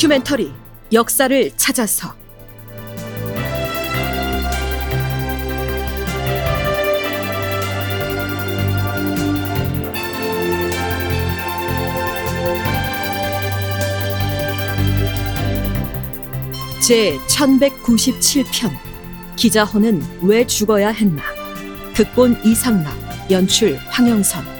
다큐멘터리 역사를 찾아서. 제 1197편 기자호는 왜 죽어야 했나? 극본 이상락 연출 황영선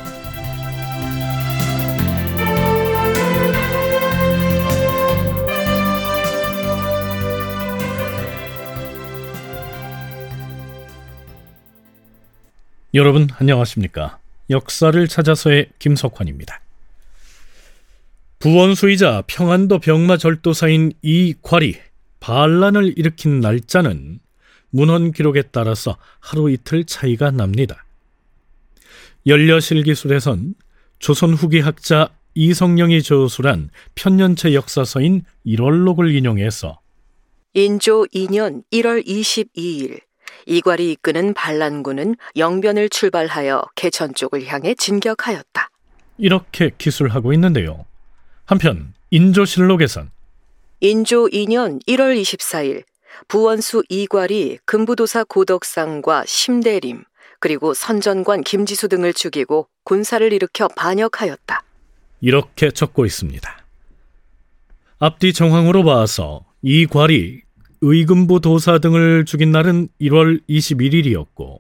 여러분 안녕하십니까? 역사를 찾아서의 김석환입니다. 부원수이자 평안도 병마 절도사인 이 괄이 반란을 일으킨 날짜는 문헌 기록에 따라서 하루 이틀 차이가 납니다. 연려실 기술에선 조선 후기 학자 이성령이 저술한 편년체 역사서인 1월록을 인용해서 인조 2년 1월 22일 이괄이 이끄는 반란군은 영변을 출발하여 개천 쪽을 향해 진격하였다. 이렇게 기술하고 있는데요. 한편 인조실록에선 인조 2년 1월 24일 부원수 이괄이 금부도사 고덕상과 심대림 그리고 선전관 김지수 등을 죽이고 군사를 일으켜 반역하였다. 이렇게 적고 있습니다. 앞뒤 정황으로 봐서 이괄이 의금부 도사 등을 죽인 날은 1월 21일이었고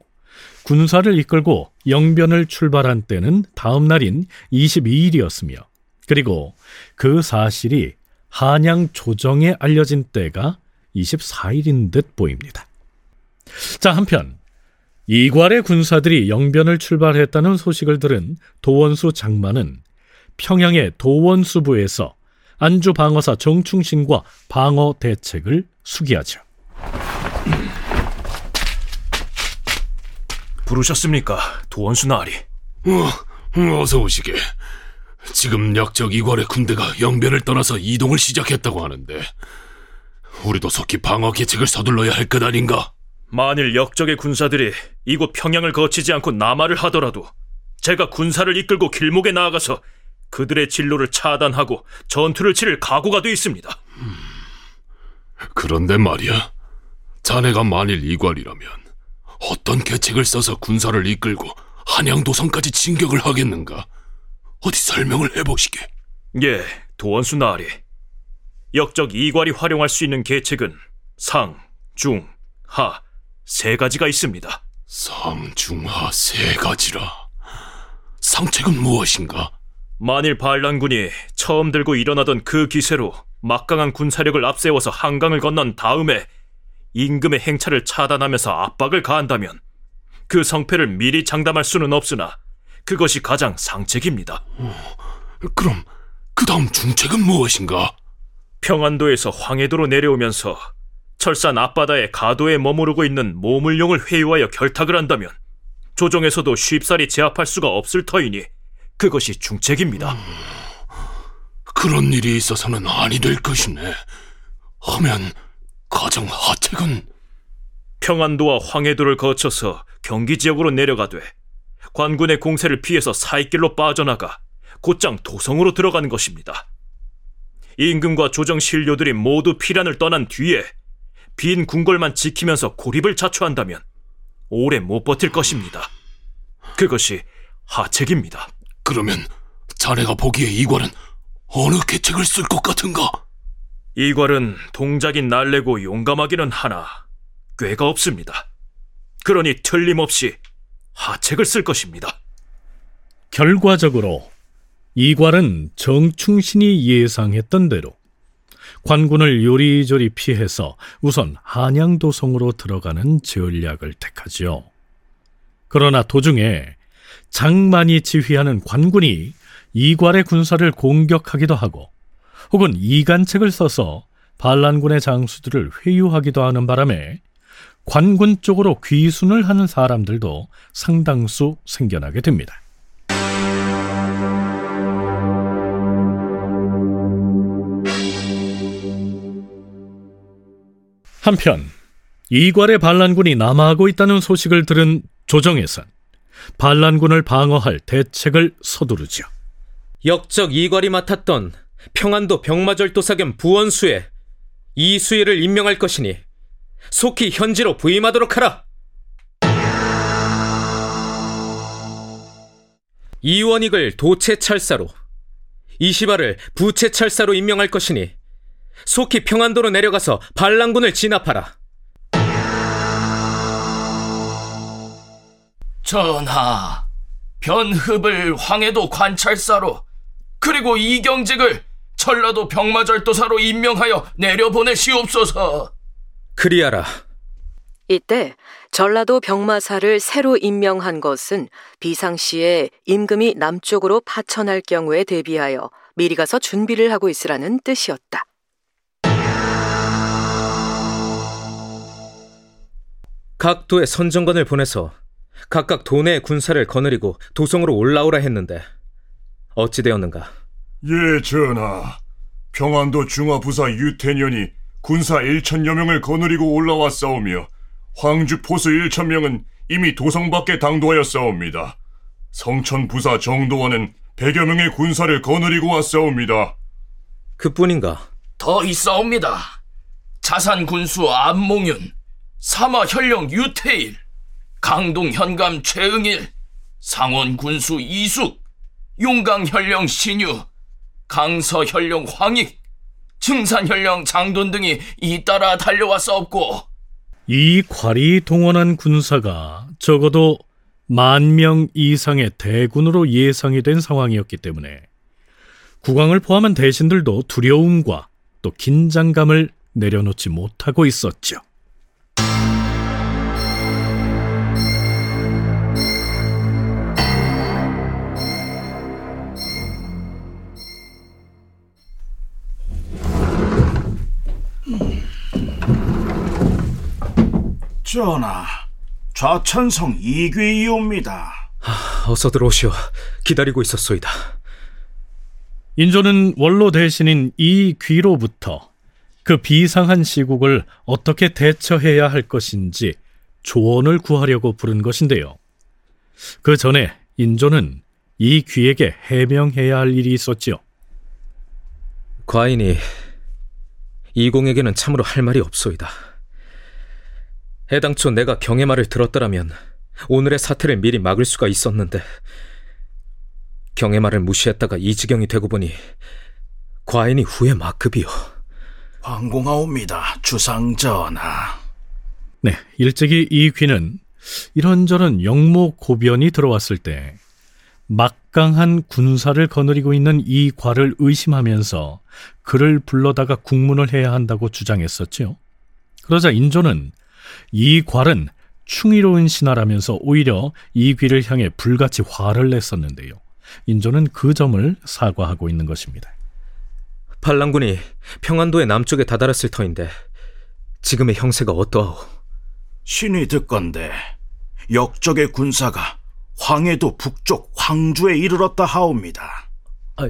군사를 이끌고 영변을 출발한 때는 다음 날인 22일이었으며 그리고 그 사실이 한양 조정에 알려진 때가 24일인 듯 보입니다. 자, 한편 이괄의 군사들이 영변을 출발했다는 소식을 들은 도원수 장만은 평양의 도원수부에서 안주 방어사 정충신과 방어 대책을 수기하죠. 부르셨습니까, 도원수 나리? 어, 어서 오시게. 지금 역적 이괄의 군대가 영변을 떠나서 이동을 시작했다고 하는데 우리도 속히 방어 계책을 서둘러야 할 것 아닌가? 만일 역적의 군사들이 이곳 평양을 거치지 않고 남하를 하더라도 제가 군사를 이끌고 길목에 나아가서 그들의 진로를 차단하고 전투를 치를 각오가 돼 있습니다. 그런데 말이야, 자네가 만일 이괄이라면 어떤 계책을 써서 군사를 이끌고 한양도성까지 진격을 하겠는가? 어디 설명을 해보시게. 예, 도원수 나리. 역적 이괄이 활용할 수 있는 계책은 상, 중, 하 세 가지가 있습니다. 상, 중, 하 세 가지라. 상책은 무엇인가? 만일 반란군이 처음 들고 일어나던 그 기세로 막강한 군사력을 앞세워서 한강을 건넌 다음에 임금의 행차를 차단하면서 압박을 가한다면 그 성패를 미리 장담할 수는 없으나 그것이 가장 상책입니다. 어, 그럼 그 다음 중책은 무엇인가? 평안도에서 황해도로 내려오면서 철산 앞바다의 가도에 머무르고 있는 모물룡을 회유하여 결탁을 한다면 조정에서도 쉽사리 제압할 수가 없을 터이니 그것이 중책입니다. 음, 그런 일이 있어서는 아니 될 것이네. 하면 가장 하책은 평안도와 황해도를 거쳐서 경기 지역으로 내려가되 관군의 공세를 피해서 사익길로 빠져나가 곧장 도성으로 들어가는 것입니다. 임금과 조정 신료들이 모두 피란을 떠난 뒤에 빈 궁궐만 지키면서 고립을 자초한다면 오래 못 버틸 것입니다. 그것이 하책입니다. 그러면 자네가 보기에 이괄은 어느 계책을 쓸 것 같은가? 이괄은 동작이 날래고 용감하기는 하나 꾀가 없습니다. 그러니 틀림없이 하책을 쓸 것입니다. 결과적으로 이괄은 정충신이 예상했던 대로 관군을 요리조리 피해서 우선 한양도성으로 들어가는 전략을 택하지요. 그러나 도중에 장만이 지휘하는 관군이 이괄의 군사를 공격하기도 하고 혹은 이간책을 써서 반란군의 장수들을 회유하기도 하는 바람에 관군 쪽으로 귀순을 하는 사람들도 상당수 생겨나게 됩니다. 한편 이괄의 반란군이 남하하고 있다는 소식을 들은 조정에선 반란군을 방어할 대책을 서두르죠. 역적 이괄이 맡았던 평안도 병마절도사 겸 부원수에 이수희를 임명할 것이니 속히 현지로 부임하도록 하라. 이원익을 도체찰사로, 이시바를 부체찰사로 임명할 것이니 속히 평안도로 내려가서 반란군을 진압하라. 전하, 변흡을 황해도 관찰사로 그리고 이경직을 전라도 병마절도사로 임명하여 내려보내시옵소서. 그리하라. 이때 전라도 병마사를 새로 임명한 것은 비상시에 임금이 남쪽으로 파천할 경우에 대비하여 미리 가서 준비를 하고 있으라는 뜻이었다. 각 도에 선정관을 보내서 각각 도내의 군사를 거느리고 도성으로 올라오라 했는데 어찌 되었는가? 예, 전하. 평안도 중화부사 유태년이 군사 1천여 명을 거느리고 올라왔사오며 황주 포수 1천 명은 이미 도성 밖에 당도하였사옵니다. 성천 부사 정도원은 100여 명의 군사를 거느리고 왔사옵니다. 그뿐인가? 더 있사옵니다. 자산 군수 안몽윤, 사마 현령 유태일, 강동 현감 최응일, 상원 군수 이숙, 용강 현령 신유, 강서 현령 황익, 증산 현령 장돈 등이 잇따라 달려왔사옵고 이 괄이 동원한 군사가 적어도 만 명 이상의 대군으로 예상이 된 상황이었기 때문에 국왕을 포함한 대신들도 두려움과 또 긴장감을 내려놓지 못하고 있었죠. 전하, 좌천성 이귀이옵니다. 어서 들어오시오. 기다리고 있었소이다. 인조는 원로 대신인 이 귀로부터 그 비상한 시국을 어떻게 대처해야 할 것인지 조언을 구하려고 부른 것인데요. 그 전에 인조는 이 귀에게 해명해야 할 일이 있었지요. 과인이 이공에게는 참으로 할 말이 없소이다. 해당초 내가 경의 말을 들었더라면 오늘의 사태를 미리 막을 수가 있었는데 경의 말을 무시했다가 이 지경이 되고 보니 과인이 후회 막급이요. 황공하옵니다, 주상전하. 네, 일찍이 이 귀는 이런저런 영모 고변이 들어왔을 때 막강한 군사를 거느리고 있는 이 과를 의심하면서 그를 불러다가 국문을 해야 한다고 주장했었지요. 그러자 인조는 이 괄은 충의로운 신하라면서 오히려 이 귀를 향해 불같이 화를 냈었는데요. 인조는 그 점을 사과하고 있는 것입니다. 반란군이 평안도의 남쪽에 다다랐을 터인데 지금의 형세가 어떠하오? 신이 듣건데 역적의 군사가 황해도 북쪽 황주에 이르렀다 하옵니다. 아,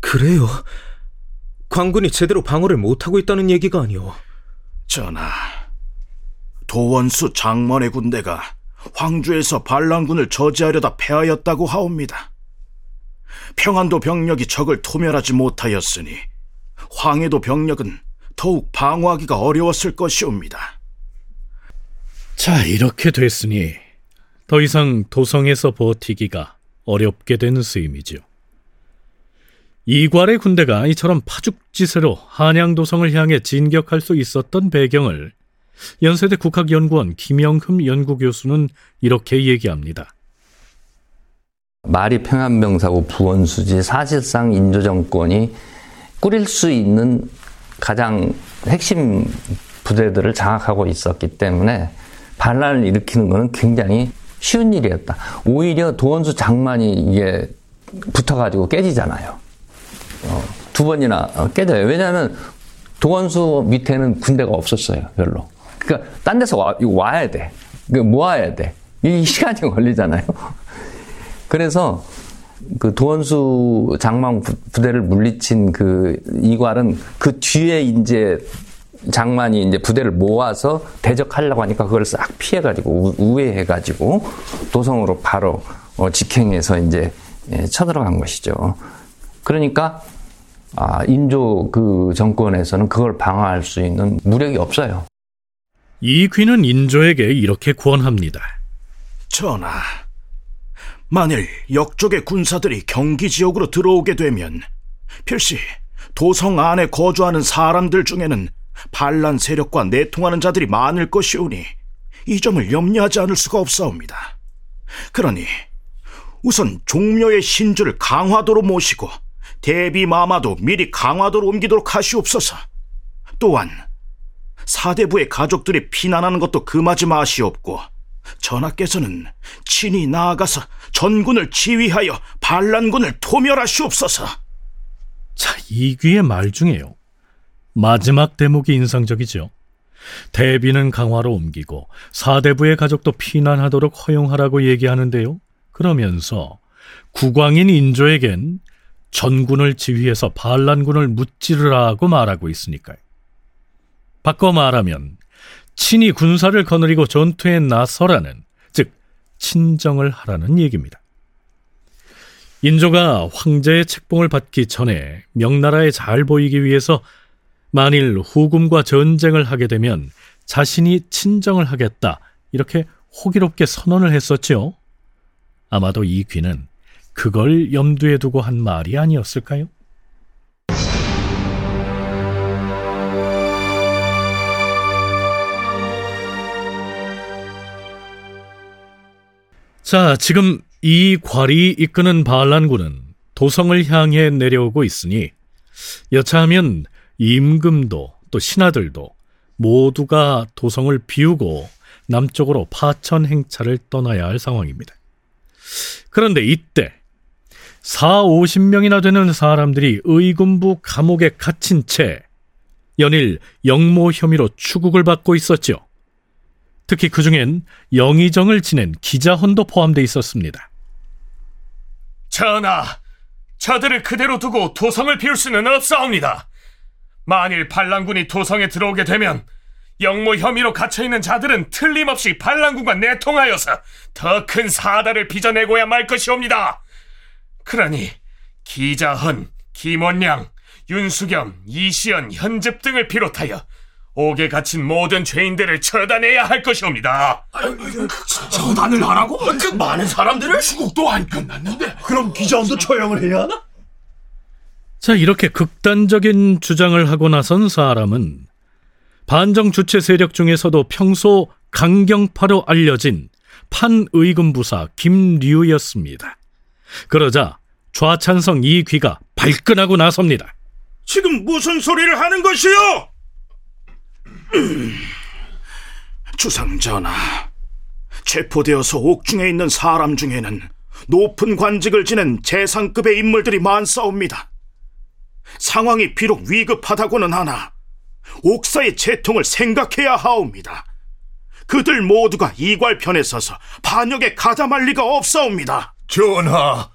그래요? 광군이 제대로 방어를 못하고 있다는 얘기가 아니오. 전하, 도원수 장먼의 군대가 황주에서 반란군을 저지하려다 패하였다고 하옵니다. 평안도 병력이 적을 토멸하지 못하였으니 황해도 병력은 더욱 방어하기가 어려웠을 것이옵니다. 자, 이렇게 됐으니 더 이상 도성에서 버티기가 어렵게 된 셈이지요. 이괄의 군대가 이처럼 파죽지세로 한양도성을 향해 진격할 수 있었던 배경을 연세대 국학연구원 김영흠 연구교수는 이렇게 얘기합니다. 말이 평안병사고 부원수지 사실상 인조정권이 꾸릴 수 있는 가장 핵심 부대들을 장악하고 있었기 때문에 반란을 일으키는 것은 굉장히 쉬운 일이었다. 오히려 도원수 장만이 이게 붙어가지고 깨지잖아요. 어, 두 번이나 깨져요. 왜냐하면 도원수 밑에는 군대가 없었어요. 별로. 그러니까 딴 데서 와, 와야 돼. 모아야 돼. 이 시간이 걸리잖아요. 그래서 그 도원수 장망 부대를 물리친 그 이괄은 그 뒤에 이제 장만이 이제 부대를 모아서 대적하려고 하니까 그걸 싹 피해가지고 우회해가지고 도성으로 바로 어, 직행해서 이제 예, 쳐들어간 것이죠. 그러니까 아, 인조 그 정권에서는 그걸 방어할 수 있는 무력이 없어요. 이 귀는 인조에게 이렇게 구원합니다. 전하, 만일 역적의 군사들이 경기 지역으로 들어오게 되면 필시 도성 안에 거주하는 사람들 중에는 반란 세력과 내통하는 자들이 많을 것이오니 이 점을 염려하지 않을 수가 없사옵니다. 그러니 우선 종묘의 신주를 강화도로 모시고 대비 마마도 미리 강화도로 옮기도록 하시옵소서. 또한 사대부의 가족들이 피난하는 것도 금하지 마시옵고 전하께서는 친히 나아가서 전군을 지휘하여 반란군을 토멸하시옵소서. 자, 이 귀의 말 중에요. 마지막 대목이 인상적이죠. 대비는 강화로 옮기고 사대부의 가족도 피난하도록 허용하라고 얘기하는데요. 그러면서 국왕인 인조에겐 전군을 지휘해서 반란군을 무찌르라고 말하고 있으니까요. 바꿔 말하면 친히 군사를 거느리고 전투에 나서라는 즉 친정을 하라는 얘기입니다. 인조가 황제의 책봉을 받기 전에 명나라에 잘 보이기 위해서 만일 후금과 전쟁을 하게 되면 자신이 친정을 하겠다 이렇게 호기롭게 선언을 했었지요. 아마도 이 귀는 그걸 염두에 두고 한 말이 아니었을까요? 자, 지금 이 괄이 이끄는 반란군은 도성을 향해 내려오고 있으니 여차하면 임금도 또 신하들도 모두가 도성을 비우고 남쪽으로 파천 행차를 떠나야 할 상황입니다. 그런데 이때 4, 50명이나 되는 사람들이 의군부 감옥에 갇힌 채 연일 영모 혐의로 추국을 받고 있었죠. 특히 그 중엔 영의정을 지낸 기자헌도 포함되어 있었습니다. 전하, 저들을 그대로 두고 도성을 비울 수는 없사옵니다. 만일 반란군이 도성에 들어오게 되면 영모 혐의로 갇혀있는 자들은 틀림없이 반란군과 내통하여서 더 큰 사다를 빚어내고야 말 것이옵니다. 그러니 기자헌, 김원량, 윤수겸, 이시연, 현즙 등을 비롯하여 옥에 갇힌 모든 죄인들을 처단해야 할 것이옵니다. 처단을 하라고? 그 많은 사람들을? 추국도 안 끝났는데. 그럼 기자원도 처형을 해야 하나? 자, 이렇게 극단적인 주장을 하고 나선 사람은 반정 주체 세력 중에서도 평소 강경파로 알려진 판의금 부사 김류였습니다. 그러자 좌찬성 이귀가 발끈하고 나섭니다. 지금 무슨 소리를 하는 것이요? 주상전하, 체포되어서 옥중에 있는 사람 중에는 높은 관직을 지낸 재상급의 인물들이 많사옵니다. 상황이 비록 위급하다고는 하나 옥사의 채통을 생각해야 하옵니다. 그들 모두가 이괄편에 서서 반역에 가담할 리가 없사옵니다. 전하,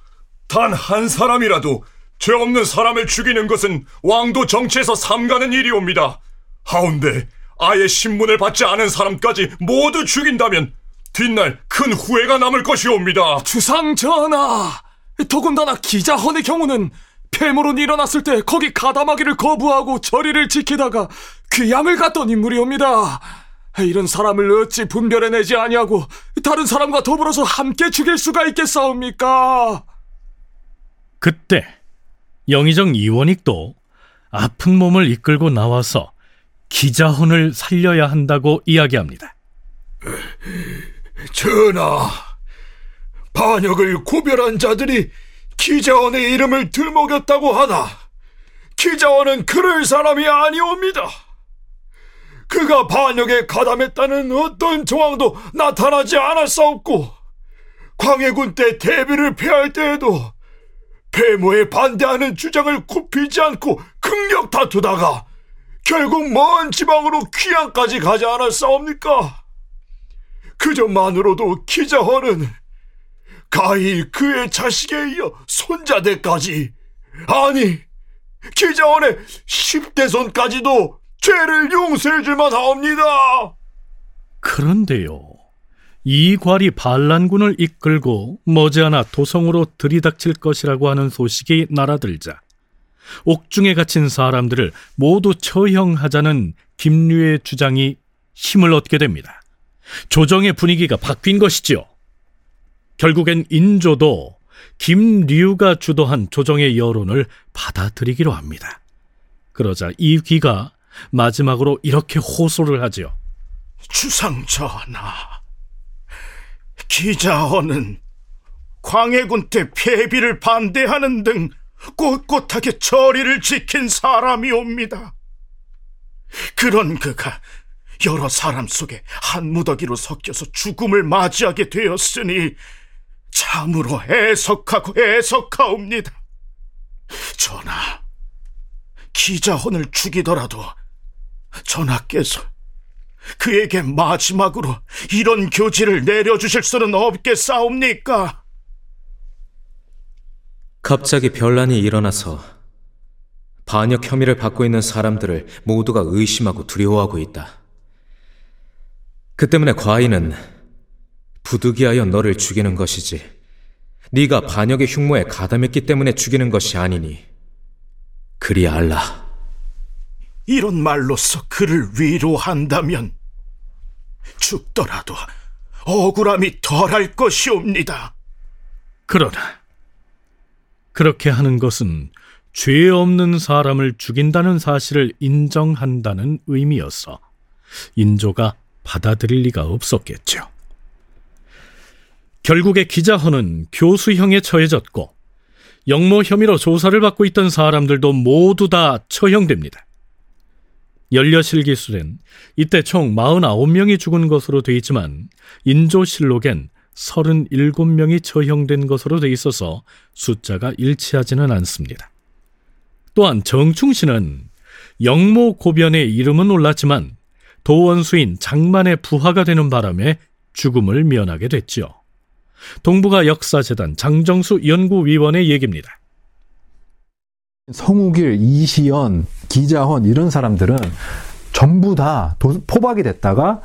단 한 사람이라도 죄 없는 사람을 죽이는 것은 왕도 정치에서 삼가는 일이옵니다. 하운데 아예 신문을 받지 않은 사람까지 모두 죽인다면 뒷날 큰 후회가 남을 것이옵니다. 주상 전하, 더군다나 기자헌의 경우는 폐물은 일어났을 때 거기 가담하기를 거부하고 저리를 지키다가 귀양을 갔던 인물이옵니다. 이런 사람을 어찌 분별해내지 아니하고 다른 사람과 더불어서 함께 죽일 수가 있겠사옵니까? 그때 영의정 이원익도 아픈 몸을 이끌고 나와서 기자헌을 살려야 한다고 이야기합니다. 전하, 반역을 구별한 자들이 기자원의 이름을 들먹였다고 하나 기자원은 그럴 사람이 아니옵니다. 그가 반역에 가담했다는 어떤 정황도 나타나지 않았사옵고 광해군 때 대비를 패할 때에도 폐모에 반대하는 주장을 굽히지 않고 극력 다투다가 결국 먼 지방으로 귀양까지 가지 않았사옵니까? 그 점만으로도 기자헌은 가히 그의 자식에 이어 손자대까지 아니 기자원의 10대손까지도 죄를 용서해 줄만 하옵니다. 그런데요. 이 괄이 반란군을 이끌고 머지않아 도성으로 들이닥칠 것이라고 하는 소식이 날아들자 옥중에 갇힌 사람들을 모두 처형하자는 김류의 주장이 힘을 얻게 됩니다. 조정의 분위기가 바뀐 것이지요. 결국엔 인조도 김류가 주도한 조정의 여론을 받아들이기로 합니다. 그러자 이 귀가 마지막으로 이렇게 호소를 하지요. 주상 전하, 기자원은 광해군 때 폐비를 반대하는 등 꼿꼿하게 저리를 지킨 사람이옵니다. 그런 그가 여러 사람 속에 한 무더기로 섞여서 죽음을 맞이하게 되었으니 참으로 애석하고 애석하옵니다. 전하, 기자혼을 죽이더라도 전하께서 그에게 마지막으로 이런 교지를 내려주실 수는 없겠사옵니까? 갑자기 변란이 일어나서 반역 혐의를 받고 있는 사람들을 모두가 의심하고 두려워하고 있다. 그 때문에 과인은 부득이하여 너를 죽이는 것이지 네가 반역의 흉모에 가담했기 때문에 죽이는 것이 아니니 그리 알라. 이런 말로써 그를 위로한다면 죽더라도 억울함이 덜할 것이옵니다. 그러나 그렇게 하는 것은 죄 없는 사람을 죽인다는 사실을 인정한다는 의미였어 인조가 받아들일 리가 없었겠죠. 결국에 기자헌은 교수형에 처해졌고 영모 혐의로 조사를 받고 있던 사람들도 모두 다 처형됩니다. 연려실 기술엔 이때 총 49명이 죽은 것으로 돼 있지만 인조실록엔 37명이 처형된 것으로 돼 있어서 숫자가 일치하지는 않습니다. 또한 정충신은 영모 고변의 이름은 올랐지만 도원수인 장만의 부하가 되는 바람에 죽음을 면하게 됐지요. 동북아 역사재단 장정수 연구위원의 얘기입니다. 성우길, 이시연, 기자헌 이런 사람들은 전부 다 도, 포박이 됐다가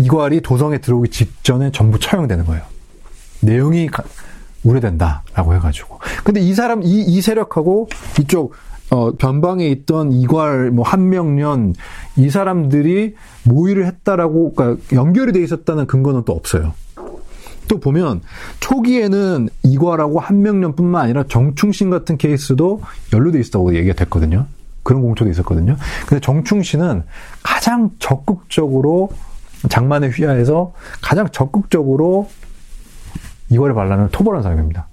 이괄이 도성에 들어오기 직전에 전부 처형되는 거예요. 내용이 가, 우려된다라고 해가지고. 근데 이 사람 이, 이 세력하고 이쪽 어, 변방에 있던 이괄, 뭐 한명년 이 사람들이 모의를 했다라고 그러니까 연결이 돼 있었다는 근거는 또 없어요. 또 보면 초기에는 이괄하고 한명년 뿐만 아니라 정충신 같은 케이스도 연루돼 있었다고 얘기가 됐거든요. 그런 공초도 있었거든요. 근데 정충신은 가장 적극적으로 장만의 휘하에서 가장 적극적으로 이괄의 반란을 토벌한 사람입니다.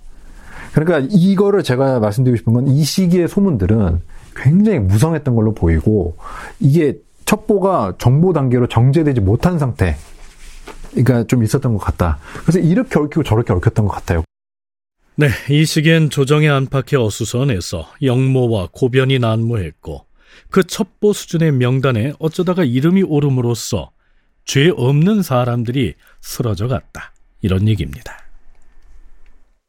그러니까 이거를 제가 말씀드리고 싶은 건 이 시기의 소문들은 굉장히 무성했던 걸로 보이고 이게 첩보가 정보 단계로 정제되지 못한 상태 그러니까 좀 있었던 것 같다. 그래서 이렇게 얽히고 저렇게 얽혔던 것 같아요. 네, 이 시기엔 조정의 안팎에 어수선해서 영모와 고변이 난무했고 그 첩보 수준의 명단에 어쩌다가 이름이 오름으로써 죄 없는 사람들이 쓰러져 갔다. 이런 얘기입니다.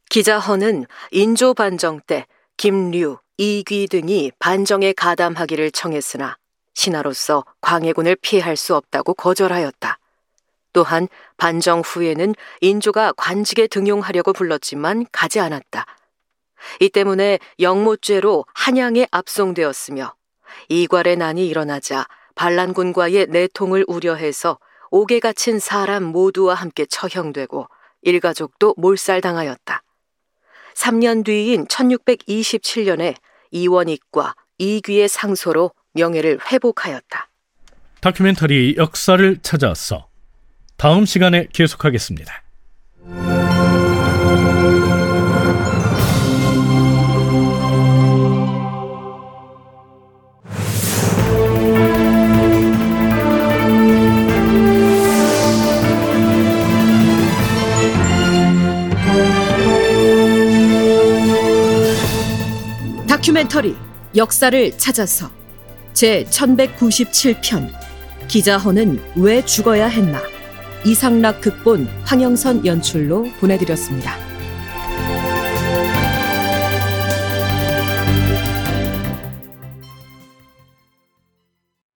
기자헌은 인조 반정 때 김류, 이귀 등이 반정에 가담하기를 청했으나 신하로서 광해군을 피할 수 없다고 거절하였다. 또한 반정 후에는 인조가 관직에 등용하려고 불렀지만 가지 않았다. 이 때문에 영모죄로 한양에 압송되었으며 이괄의 난이 일어나자 반란군과의 내통을 우려해서 옥에 갇힌 사람 모두와 함께 처형되고 일가족도 몰살당하였다. 3년 뒤인 1627년에 이원익과 이귀의 상소로 명예를 회복하였다. 다큐멘터리 역사를 찾아서 다음 시간에 계속하겠습니다. 다큐멘터리 역사를 찾아서 제 1197편 기자헌은 왜 죽어야 했나 이상락 극본 황영선 연출로 보내드렸습니다.